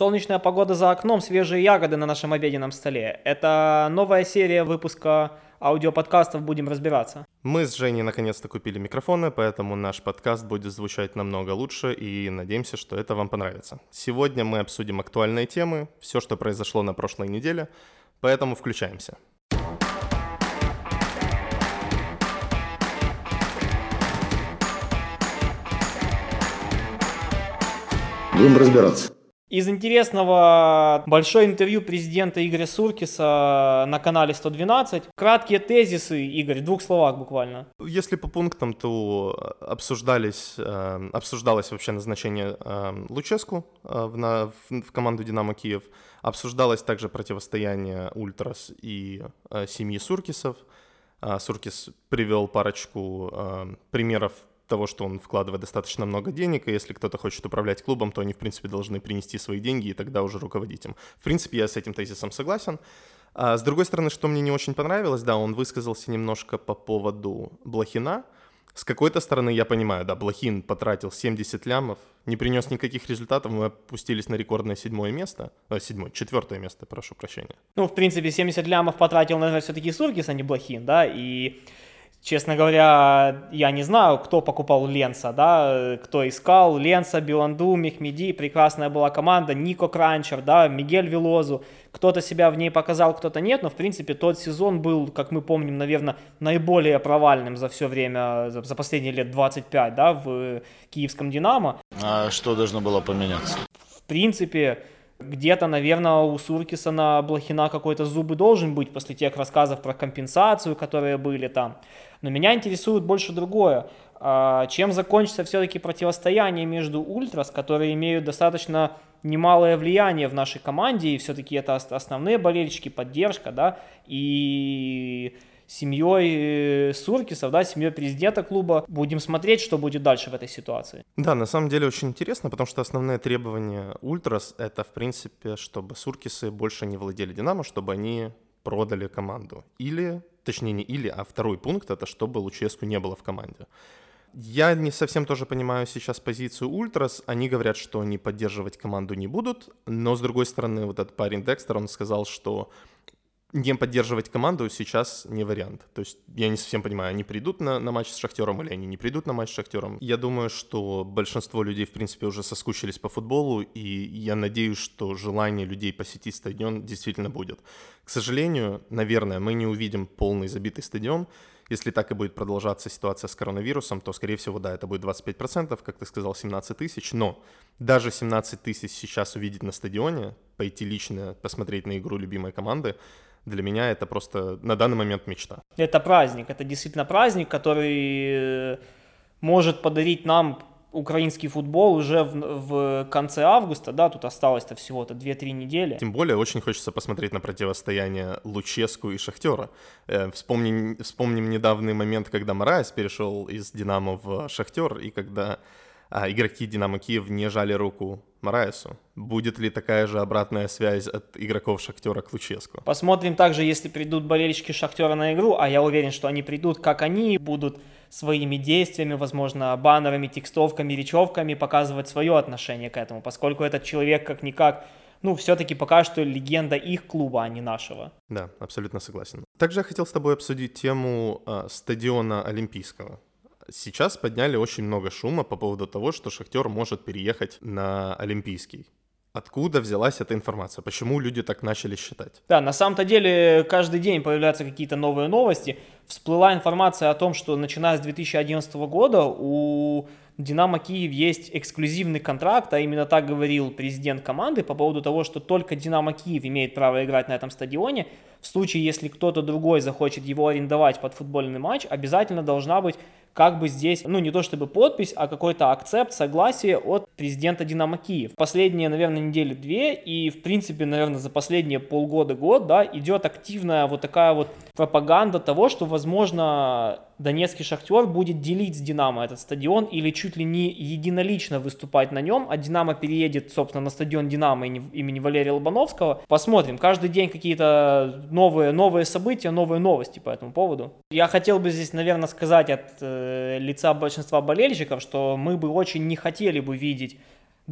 Солнечная погода за окном, свежие ягоды на нашем обеденном столе. Это новая серия выпуска аудиоподкастов «Будем разбираться». Мы с Женей наконец-то купили микрофоны, поэтому наш подкаст будет звучать намного лучше и надеемся, что это вам понравится. Сегодня мы обсудим актуальные темы, все, что произошло на прошлой неделе, поэтому включаемся. Будем разбираться. Из интересного большое интервью президента Игоря Суркиса на канале 112. Краткие тезисы, Игорь, в двух словах буквально. Если по пунктам, то обсуждались, э, обсуждалось вообще назначение э, Луческу э, в, на, в, в команду «Динамо Киев». Обсуждалось также противостояние Ультрас и семьи Суркисов. Суркис привел парочку примеров того, что он вкладывает достаточно много денег, и если кто-то хочет управлять клубом, то они, в принципе, должны принести свои деньги и тогда уже руководить им. В принципе, я с этим тезисом согласен. А с другой стороны, что мне не очень понравилось, да, он высказался немножко по поводу Блохина. С какой-то стороны я понимаю, да, Блохин потратил 70 лямов, не принес никаких результатов, мы опустились на рекордное седьмое место, э, седьмое, четвертое место, прошу прощения. Ну, в принципе, 70 лямов потратил, наверное, все-таки Сургис, а не Блохин, да, и Честно говоря, я не знаю, кто покупал Ленса, да, кто искал Ленса, Биланду, Мехмеди, прекрасная была команда, Нико Кранчер, да, Мигель Велозу, кто-то себя в ней показал, кто-то нет, но в принципе тот сезон был, как мы помним, наверное, наиболее провальным за все время, за, последние лет 25, да, в киевском Динамо. А что должно было поменяться? В принципе, где-то, наверное, у Суркиса на Блохина какой-то зубы должен быть после тех рассказов про компенсацию, которые были там. Но меня интересует больше другое. А, чем закончится все-таки противостояние между Ультрас, которые имеют достаточно немалое влияние в нашей команде, и все-таки это основные болельщики, поддержка, да, и семьей э, Суркисов, да, семьей президента клуба. Будем смотреть, что будет дальше в этой ситуации. Да, на самом деле очень интересно, потому что основные требования Ультрас — это, в принципе, чтобы Суркисы больше не владели Динамо, чтобы они продали команду. Или, точнее не или, а второй пункт — это чтобы Луческу не было в команде. Я не совсем тоже понимаю сейчас позицию Ультрас. Они говорят, что они поддерживать команду не будут, но с другой стороны, вот этот парень Декстер, он сказал, что не поддерживать команду сейчас не вариант. То есть я не совсем понимаю, они придут на, на матч с Шахтером или они не придут на матч с Шахтером. Я думаю, что большинство людей, в принципе, уже соскучились по футболу, и я надеюсь, что желание людей посетить стадион действительно будет. К сожалению, наверное, мы не увидим полный забитый стадион. Если так и будет продолжаться ситуация с коронавирусом, то, скорее всего, да, это будет 25%, как ты сказал, 17 тысяч. Но даже 17 тысяч сейчас увидеть на стадионе, пойти лично посмотреть на игру любимой команды, для меня это просто на данный момент мечта. Это праздник, это действительно праздник, который э, может подарить нам украинский футбол уже в, в конце августа, да, тут осталось-то всего-то 2-3 недели. Тем более очень хочется посмотреть на противостояние Луческу и Шахтера. Э, вспомним, вспомним недавний момент, когда Мараес перешел из Динамо в Шахтер, и когда а, игроки Динамо Киев не жали руку Мараесу. Будет ли такая же обратная связь от игроков Шахтера к Луческу? Посмотрим также, если придут болельщики Шахтера на игру, а я уверен, что они придут, как они будут своими действиями, возможно, баннерами, текстовками, речевками показывать свое отношение к этому, поскольку этот человек как-никак ну, все-таки пока что легенда их клуба, а не нашего. Да, абсолютно согласен. Также я хотел с тобой обсудить тему э, стадиона Олимпийского. Сейчас подняли очень много шума по поводу того, что Шахтер может переехать на Олимпийский. Откуда взялась эта информация? Почему люди так начали считать? Да, на самом-то деле каждый день появляются какие-то новые новости. Всплыла информация о том, что начиная с 2011 года у Динамо Киев есть эксклюзивный контракт, а именно так говорил президент команды по поводу того, что только Динамо Киев имеет право играть на этом стадионе. В случае, если кто-то другой захочет его арендовать под футбольный матч, обязательно должна быть как бы здесь, ну не то чтобы подпись, а какой-то акцепт, согласие от президента Динамо Киев. Последние, наверное, недели две и, в принципе, наверное, за последние полгода-год, да, идет активная вот такая вот пропаганда того, что, возможно, Донецкий Шахтер будет делить с Динамо этот стадион или чуть ли не единолично выступать на нем, а Динамо переедет, собственно, на стадион Динамо имени Валерия Лобановского. Посмотрим. Каждый день какие-то новые, новые события, новые новости по этому поводу. Я хотел бы здесь, наверное, сказать от э, лица большинства болельщиков, что мы бы очень не хотели бы видеть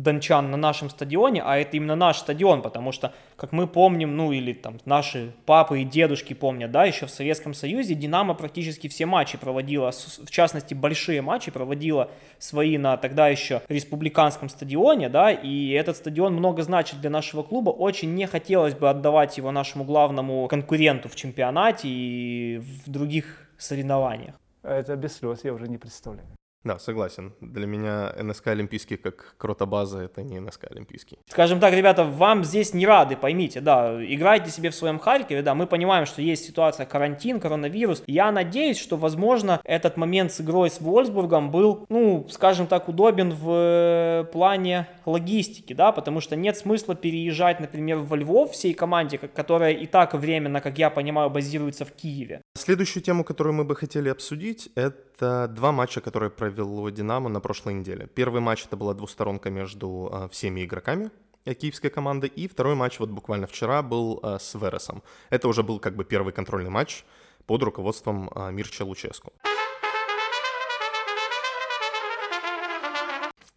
дончан на нашем стадионе, а это именно наш стадион, потому что, как мы помним, ну или там наши папы и дедушки помнят, да, еще в Советском Союзе Динамо практически все матчи проводила, в частности большие матчи проводила свои на тогда еще республиканском стадионе, да, и этот стадион много значит для нашего клуба, очень не хотелось бы отдавать его нашему главному конкуренту в чемпионате и в других соревнованиях. Это без слез, я уже не представляю. Да, согласен. Для меня НСК Олимпийский как кротобаза, это не НСК Олимпийский. Скажем так, ребята, вам здесь не рады, поймите, да, играйте себе в своем Харькове, да, мы понимаем, что есть ситуация карантин, коронавирус. Я надеюсь, что, возможно, этот момент с игрой с Вольсбургом был, ну, скажем так, удобен в э, плане логистики, да, потому что нет смысла переезжать, например, во Львов всей команде, которая и так временно, как я понимаю, базируется в Киеве. Следующую тему, которую мы бы хотели обсудить, это два матча, которые провело Динамо на прошлой неделе. Первый матч это была двусторонка между а, всеми игроками киевской команды, и второй матч вот буквально вчера был а, с Вересом. Это уже был как бы первый контрольный матч под руководством а, Мирча Луческу.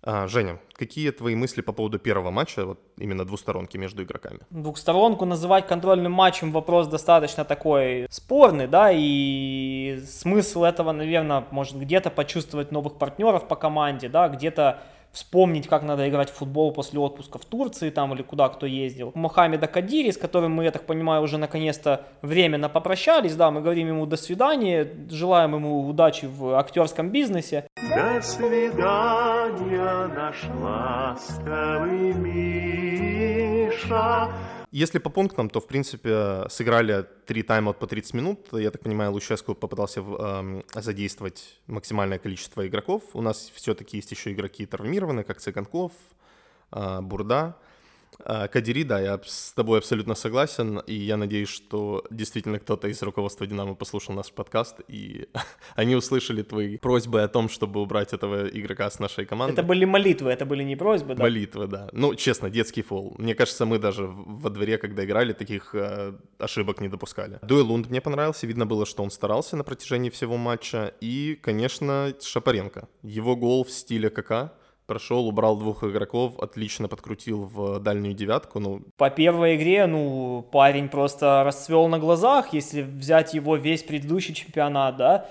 А, Женя, какие твои мысли по поводу первого матча, вот именно двусторонки между игроками? Двухсторонку называть контрольным матчем вопрос достаточно такой спорный, да, и смысл этого, наверное, может где-то почувствовать новых партнеров по команде, да, где-то вспомнить, как надо играть в футбол после отпуска в Турции там или куда кто ездил. Мохаммеда Кадири, с которым мы, я так понимаю, уже наконец-то временно попрощались, да, мы говорим ему до свидания, желаем ему удачи в актерском бизнесе. До свидания, наш ласковый Миша. Если по пунктам, то, в принципе, сыграли три тайма по 30 минут. Я так понимаю, Луческу попытался э, задействовать максимальное количество игроков. У нас все-таки есть еще игроки травмированные, как Цыганков, э, Бурда. А, Кадири, да, я с тобой абсолютно согласен, и я надеюсь, что действительно кто-то из руководства «Динамо» послушал наш подкаст, и они услышали твои просьбы о том, чтобы убрать этого игрока с нашей команды. Это были молитвы, это были не просьбы, да? Молитвы, да. Ну, честно, детский фол. Мне кажется, мы даже во дворе, когда играли, таких э, ошибок не допускали. Дуэлунд мне понравился, видно было, что он старался на протяжении всего матча, и, конечно, Шапаренко. Его гол в стиле КК, прошел, убрал двух игроков, отлично подкрутил в дальнюю девятку. Ну. По первой игре, ну, парень просто расцвел на глазах, если взять его весь предыдущий чемпионат, да.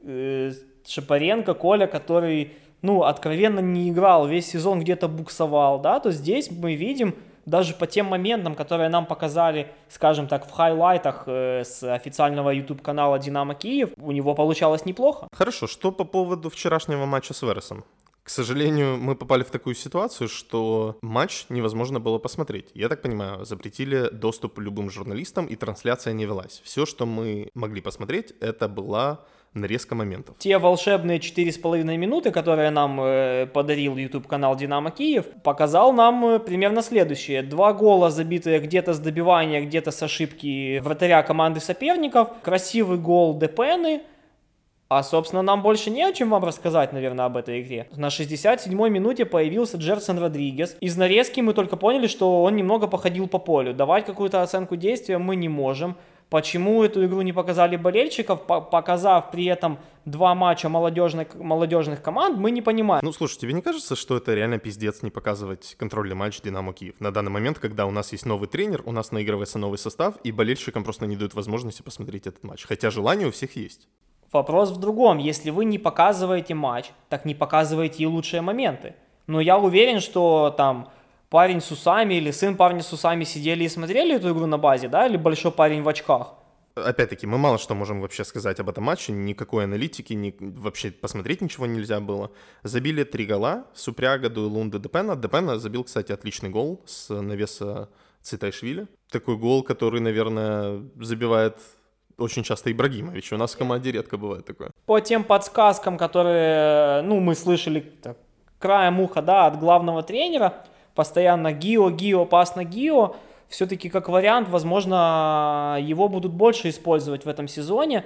Э, Шапаренко, Коля, который, ну, откровенно не играл, весь сезон где-то буксовал, да, то здесь мы видим, даже по тем моментам, которые нам показали, скажем так, в хайлайтах э, с официального YouTube-канала «Динамо Киев», у него получалось неплохо. Хорошо, что по поводу вчерашнего матча с Вересом? К сожалению, мы попали в такую ситуацию, что матч невозможно было посмотреть. Я так понимаю, запретили доступ любым журналистам, и трансляция не велась. Все, что мы могли посмотреть, это была нарезка моментов. Те волшебные четыре с половиной минуты, которые нам э, подарил YouTube канал Динамо Киев, показал нам э, примерно следующее. Два гола, забитые где-то с добивания, где-то с ошибки вратаря команды соперников, красивый гол Депены, а, собственно, нам больше не о чем вам рассказать, наверное, об этой игре. На 67-й минуте появился Джерсон Родригес. Из нарезки мы только поняли, что он немного походил по полю. Давать какую-то оценку действия мы не можем. Почему эту игру не показали болельщиков, показав при этом два матча молодежных, молодежных команд, мы не понимаем. Ну, слушай, тебе не кажется, что это реально пиздец не показывать контрольный матч Динамо Киев? На данный момент, когда у нас есть новый тренер, у нас наигрывается новый состав, и болельщикам просто не дают возможности посмотреть этот матч. Хотя желание у всех есть. Вопрос в другом. Если вы не показываете матч, так не показывайте и лучшие моменты. Но я уверен, что там парень с усами или сын парня с усами сидели и смотрели эту игру на базе, да, или большой парень в очках. Опять-таки, мы мало что можем вообще сказать об этом матче, никакой аналитики, ни, вообще посмотреть ничего нельзя было. Забили три гола, Супряга, Дуэлунда, Депена. Депена забил, кстати, отличный гол с навеса Цитайшвили. Такой гол, который, наверное, забивает очень часто Ибрагимович. У нас в команде редко бывает такое. По тем подсказкам, которые, ну, мы слышали так, краем уха, да, от главного тренера, постоянно Гио, Гио, опасно Гио, все-таки как вариант, возможно, его будут больше использовать в этом сезоне.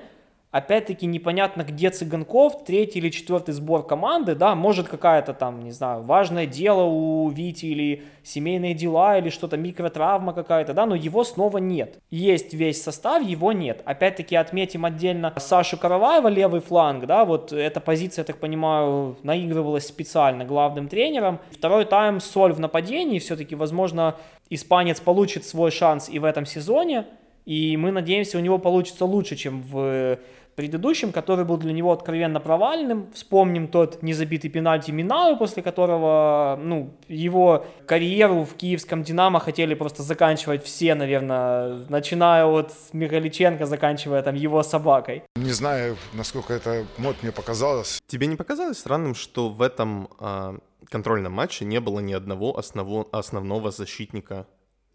Опять-таки непонятно, где Цыганков, третий или четвертый сбор команды, да, может какая-то там, не знаю, важное дело у Вити или семейные дела или что-то, микротравма какая-то, да, но его снова нет. Есть весь состав, его нет. Опять-таки отметим отдельно Сашу Караваева, левый фланг, да, вот эта позиция, я так понимаю, наигрывалась специально главным тренером. Второй тайм соль в нападении, все-таки, возможно, испанец получит свой шанс и в этом сезоне, и мы надеемся, у него получится лучше, чем в предыдущем, который был для него откровенно провальным. Вспомним тот незабитый пенальти Минаю, после которого ну, его карьеру в киевском «Динамо» хотели просто заканчивать все, наверное, начиная от Михаличенко, заканчивая там его собакой. Не знаю, насколько это мод мне показалось. Тебе не показалось странным, что в этом э, контрольном матче не было ни одного осново, основного защитника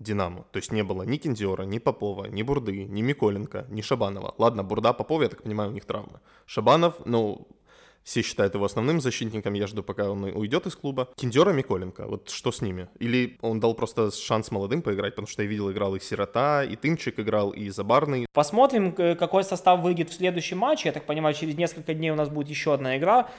Динамо. То есть не было ни Киндиора, ни Попова, ни Бурды, ни Миколенко, ни Шабанова. Ладно, Бурда, Попов, я так понимаю, у них травмы. Шабанов, ну, все считают его основным защитником, я жду, пока он уйдет из клуба. Киндера, Миколенко, вот что с ними? Или он дал просто шанс молодым поиграть, потому что я видел, играл и Сирота, и Тымчик играл, и Забарный. Посмотрим, какой состав выйдет в следующем матче. Я так понимаю, через несколько дней у нас будет еще одна игра.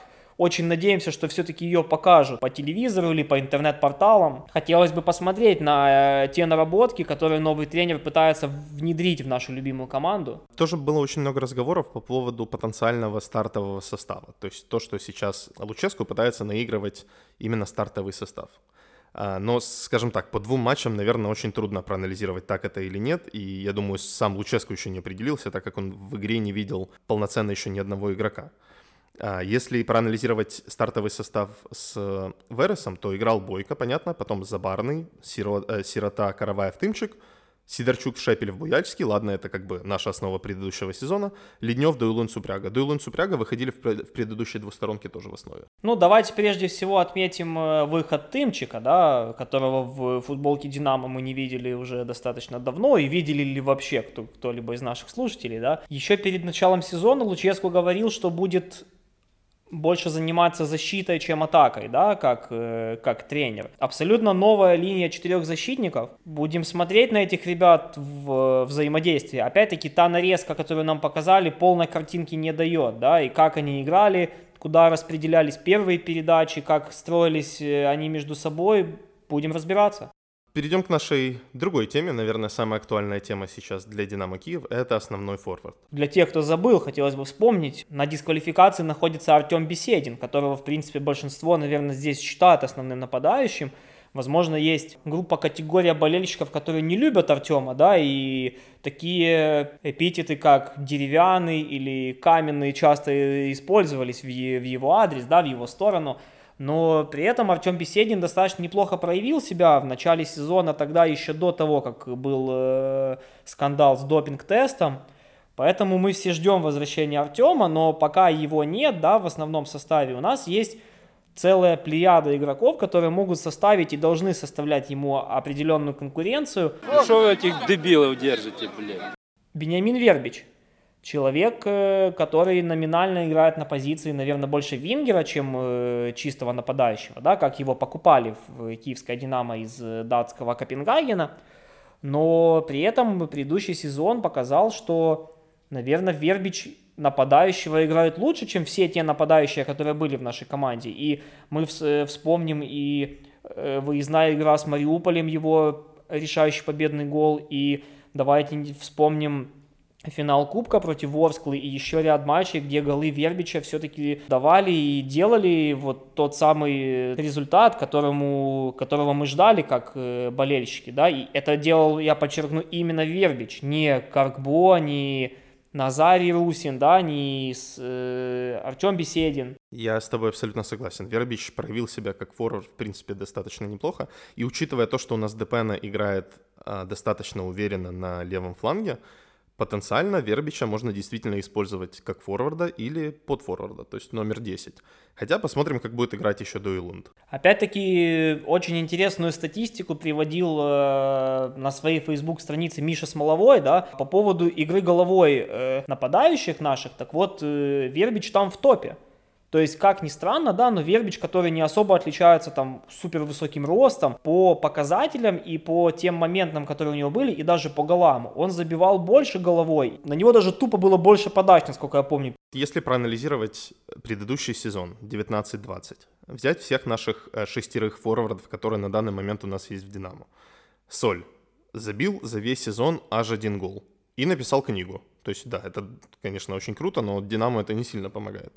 Очень надеемся, что все-таки ее покажут по телевизору или по интернет-порталам. Хотелось бы посмотреть на э, те наработки, которые новый тренер пытается внедрить в нашу любимую команду. Тоже было очень много разговоров по поводу потенциального стартового состава. То есть то, что сейчас Луческу пытается наигрывать именно стартовый состав. А, но, скажем так, по двум матчам, наверное, очень трудно проанализировать, так это или нет. И я думаю, сам Луческу еще не определился, так как он в игре не видел полноценно еще ни одного игрока. А, если проанализировать стартовый состав с э, Вересом, то играл Бойко, понятно, потом Забарный, э, Сирота, Караваев, Тымчик, Сидорчук, Шепелев, Буяльский, ладно, это как бы наша основа предыдущего сезона, Леднев, Дуйлун, Супряга. Дуйлун, Супряга выходили в, в предыдущей двусторонке тоже в основе. Ну, давайте прежде всего отметим э, выход Тымчика, да, которого в футболке Динамо мы не видели уже достаточно давно, и видели ли вообще кто, кто-либо из наших слушателей, да. Еще перед началом сезона Луческу говорил, что будет больше заниматься защитой, чем атакой, да, как, э, как тренер. Абсолютно новая линия четырех защитников. Будем смотреть на этих ребят в взаимодействии. Опять-таки, та нарезка, которую нам показали, полной картинки не дает, да, и как они играли, куда распределялись первые передачи, как строились э, они между собой, будем разбираться. Перейдем к нашей другой теме. Наверное, самая актуальная тема сейчас для Динамо Киев – это основной форвард. Для тех, кто забыл, хотелось бы вспомнить, на дисквалификации находится Артем Беседин, которого, в принципе, большинство, наверное, здесь считают основным нападающим. Возможно, есть группа, категория болельщиков, которые не любят Артема, да, и такие эпитеты, как деревянный или каменный, часто использовались в, его адрес, да, в его сторону – но при этом Артем Беседин достаточно неплохо проявил себя в начале сезона, тогда еще до того, как был э, скандал с допинг-тестом. Поэтому мы все ждем возвращения Артема, но пока его нет, да, в основном составе, у нас есть целая плеяда игроков, которые могут составить и должны составлять ему определенную конкуренцию. Что вы этих дебилов держите, блядь? Бениамин Вербич. Человек, э, который номинально играет на позиции, наверное, больше вингера, чем э, чистого нападающего, да, как его покупали в киевское «Динамо» из э, датского Копенгагена. Но при этом предыдущий сезон показал, что, наверное, Вербич нападающего играет лучше, чем все те нападающие, которые были в нашей команде. И мы вспомним и выездная игра с Мариуполем, его решающий победный гол, и давайте вспомним финал Кубка против Ворсклы и еще ряд матчей, где голы Вербича все-таки давали и делали вот тот самый результат, которому, которого мы ждали как э, болельщики, да, и это делал, я подчеркну, именно Вербич, не Каркбо, не Назарий Русин, да, не с, э, Артем Беседин. Я с тобой абсолютно согласен. Вербич проявил себя как форвард, в принципе, достаточно неплохо. И учитывая то, что у нас Депена играет э, достаточно уверенно на левом фланге, потенциально Вербича можно действительно использовать как форварда или под форварда, то есть номер 10. Хотя посмотрим, как будет играть еще Дуэлунд. Опять-таки, очень интересную статистику приводил э, на своей Facebook странице Миша Смоловой, да, по поводу игры головой э, нападающих наших. Так вот, э, Вербич там в топе. То есть, как ни странно, да, но Вербич, который не особо отличается там супер высоким ростом по показателям и по тем моментам, которые у него были, и даже по голам, он забивал больше головой. На него даже тупо было больше подач, насколько я помню. Если проанализировать предыдущий сезон 19-20, взять всех наших э, шестерых форвардов, которые на данный момент у нас есть в «Динамо». Соль забил за весь сезон аж один гол и написал книгу. То есть, да, это, конечно, очень круто, но «Динамо» это не сильно помогает.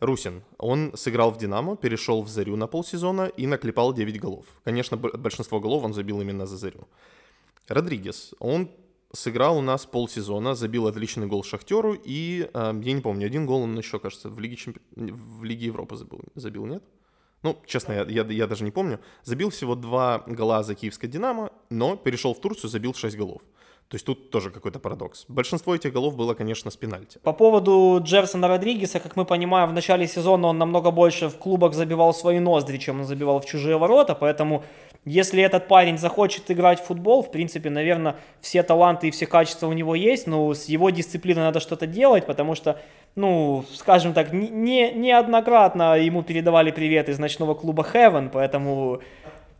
Русин, он сыграл в «Динамо», перешел в «Зарю» на полсезона и наклепал 9 голов. Конечно, большинство голов он забил именно за «Зарю». Родригес, он сыграл у нас полсезона, забил отличный гол Шахтеру и, э, я не помню, один гол он еще, кажется, в Лиге, Чемпи... в Лиге Европы забил, забил, нет? Ну, честно, я, я, я даже не помню. Забил всего два гола за киевское «Динамо», но перешел в Турцию, забил 6 голов. То есть тут тоже какой-то парадокс. Большинство этих голов было, конечно, с пенальти. По поводу Джерсона Родригеса, как мы понимаем, в начале сезона он намного больше в клубах забивал свои ноздри, чем он забивал в чужие ворота, поэтому если этот парень захочет играть в футбол, в принципе, наверное, все таланты и все качества у него есть, но с его дисциплиной надо что-то делать, потому что, ну, скажем так, не, неоднократно ему передавали привет из ночного клуба Heaven, поэтому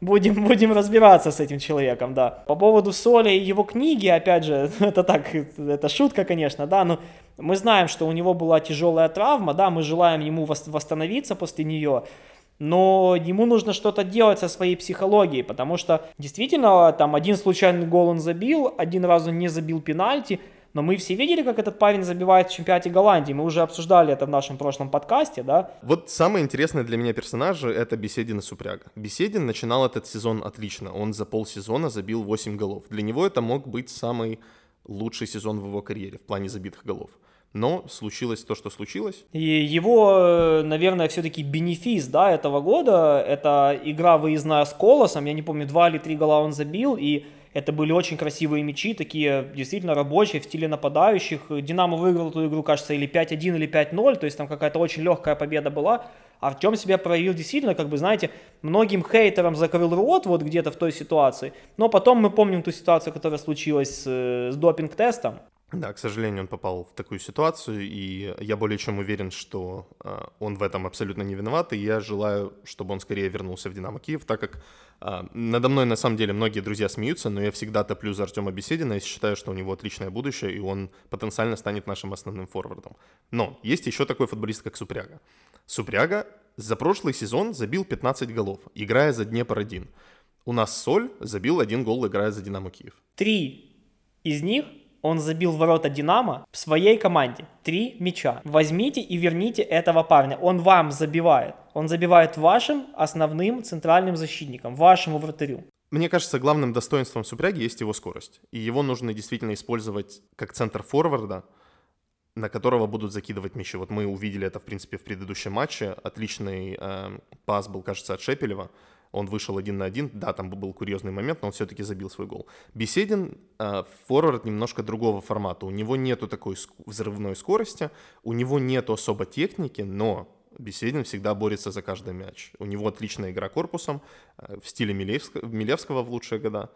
будем, будем разбираться с этим человеком, да. По поводу Соли и его книги, опять же, это так, это шутка, конечно, да, но мы знаем, что у него была тяжелая травма, да, мы желаем ему восстановиться после нее, но ему нужно что-то делать со своей психологией, потому что действительно там один случайный гол он забил, один раз он не забил пенальти, но мы все видели, как этот парень забивает в чемпионате Голландии. Мы уже обсуждали это в нашем прошлом подкасте, да? Вот самый интересный для меня персонаж — это Беседин и Супряга. Беседин начинал этот сезон отлично. Он за полсезона забил 8 голов. Для него это мог быть самый лучший сезон в его карьере в плане забитых голов. Но случилось то, что случилось. И его, наверное, все-таки бенефис да, этого года — это игра выездная с Колосом. Я не помню, два или три гола он забил, и это были очень красивые мячи, такие действительно рабочие, в стиле нападающих. Динамо выиграл эту игру, кажется, или 5-1, или 5-0, то есть там какая-то очень легкая победа была. Артем себя проявил действительно, как бы, знаете, многим хейтерам закрыл рот вот где-то в той ситуации. Но потом мы помним ту ситуацию, которая случилась с, с допинг-тестом. Да, к сожалению, он попал в такую ситуацию, и я более чем уверен, что э, он в этом абсолютно не виноват, и я желаю, чтобы он скорее вернулся в «Динамо Киев», так как э, надо мной, на самом деле, многие друзья смеются, но я всегда топлю за Артема Беседина и считаю, что у него отличное будущее, и он потенциально станет нашим основным форвардом. Но есть еще такой футболист, как Супряга. Супряга за прошлый сезон забил 15 голов, играя за Днепр-1. У нас Соль забил один гол, играя за «Динамо Киев». Три из них он забил ворота Динамо в своей команде. Три мяча. Возьмите и верните этого парня. Он вам забивает. Он забивает вашим основным центральным защитником, вашему вратарю. Мне кажется, главным достоинством Супряги есть его скорость. И его нужно действительно использовать как центр форварда, на которого будут закидывать мячи. Вот мы увидели это, в принципе, в предыдущем матче. Отличный э, пас был, кажется, от Шепелева он вышел один на один, да, там был курьезный момент, но он все-таки забил свой гол. Беседин э, форвард немножко другого формата, у него нету такой взрывной скорости, у него нету особо техники, но Беседин всегда борется за каждый мяч. У него отличная игра корпусом э, в стиле Милевского, Милевского в лучшие года.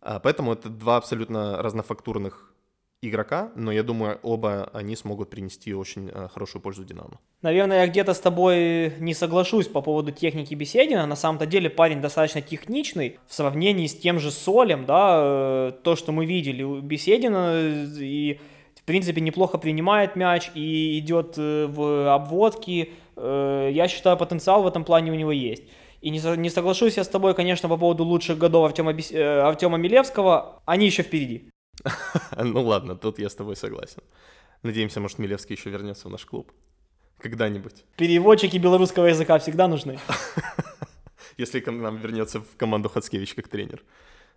Э, поэтому это два абсолютно разнофактурных игрока, но я думаю, оба они смогут принести очень э, хорошую пользу Динамо. Наверное, я где-то с тобой не соглашусь по поводу техники Беседина. На самом-то деле парень достаточно техничный в сравнении с тем же Солем, да, э, то, что мы видели у Беседина, э, и в принципе неплохо принимает мяч и идет в обводки. Я считаю, потенциал в этом плане у него есть. И не, соглашусь я с тобой, конечно, по поводу лучших годов Артема. Артема Милевского. Они еще впереди. Ну ладно, тут я с тобой согласен. Надеемся, может, Милевский еще вернется в наш клуб. Когда-нибудь. Переводчики белорусского языка всегда нужны. Если к нам вернется в команду Хацкевич как тренер.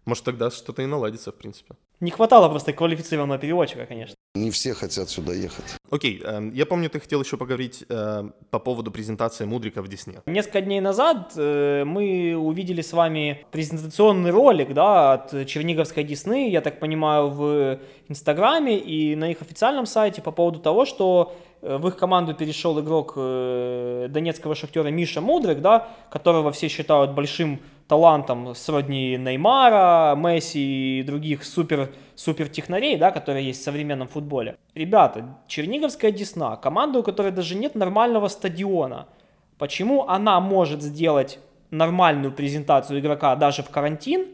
Может, тогда что-то и наладится, в принципе. Не хватало просто квалифицированного переводчика, конечно. Не все хотят сюда ехать. Окей, э, я помню, ты хотел еще поговорить э, по поводу презентации Мудрика в Десне. Несколько дней назад э, мы увидели с вами презентационный ролик да, от Черниговской Десны, я так понимаю, в Инстаграме и на их официальном сайте по поводу того, что э, в их команду перешел игрок донецкого шахтера Миша Мудрик, да, которого все считают большим талантом сродни Неймара, Месси и других супер, супер технарей, да, которые есть в современном футболе. Ребята, Черниговская Десна, команда, у которой даже нет нормального стадиона. Почему она может сделать нормальную презентацию игрока даже в карантин,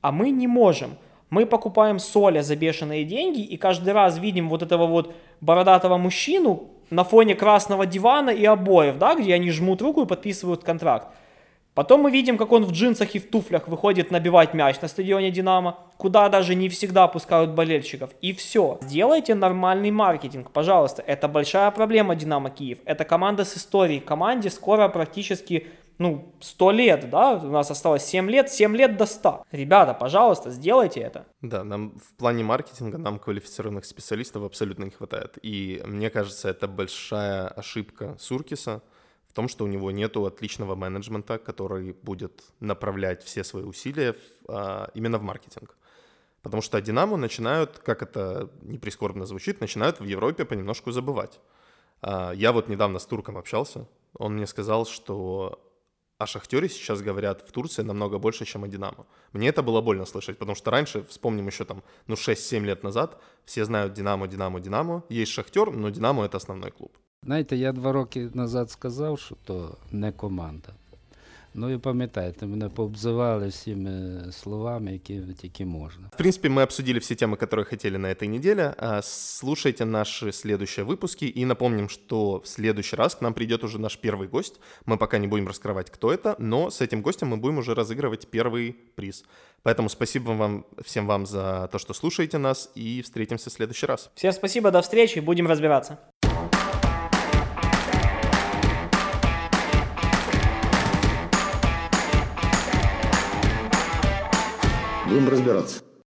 а мы не можем? Мы покупаем соля за бешеные деньги и каждый раз видим вот этого вот бородатого мужчину на фоне красного дивана и обоев, да, где они жмут руку и подписывают контракт. Потом мы видим, как он в джинсах и в туфлях выходит набивать мяч на стадионе «Динамо», куда даже не всегда пускают болельщиков. И все. Сделайте нормальный маркетинг, пожалуйста. Это большая проблема «Динамо Киев». Это команда с историей. Команде скоро практически ну, 100 лет, да, у нас осталось 7 лет, 7 лет до 100. Ребята, пожалуйста, сделайте это. Да, нам в плане маркетинга нам квалифицированных специалистов абсолютно не хватает. И мне кажется, это большая ошибка Суркиса – в том, что у него нет отличного менеджмента, который будет направлять все свои усилия в, а, именно в маркетинг. Потому что Динамо начинают, как это не прискорбно звучит, начинают в Европе понемножку забывать. А, я вот недавно с турком общался, он мне сказал, что о Шахтере сейчас говорят в Турции намного больше, чем о Динамо. Мне это было больно слышать, потому что раньше, вспомним еще там, ну 6-7 лет назад, все знают Динамо, Динамо, Динамо. Есть Шахтер, но Динамо это основной клуб. Знаєте, я два роки назад сказав, що то не команда. Ну і пам'ятаєте, мене пообзивали всеми словами, які тільки можна. В принципе, мы обсудили все темы, которые хотели на этой неделе. А, слушайте наши следующие выпуски и напомним, что в следующий раз к нам придет уже наш первый гость. Мы пока не будем раскрывать, кто это, но с этим гостем мы будем уже разыгрывать первый приз. Поэтому спасибо вам, всем вам за то, что слушаете нас, и встретимся в следующий раз. Всем спасибо, до встречи, будем разбираться. Будем разбираться.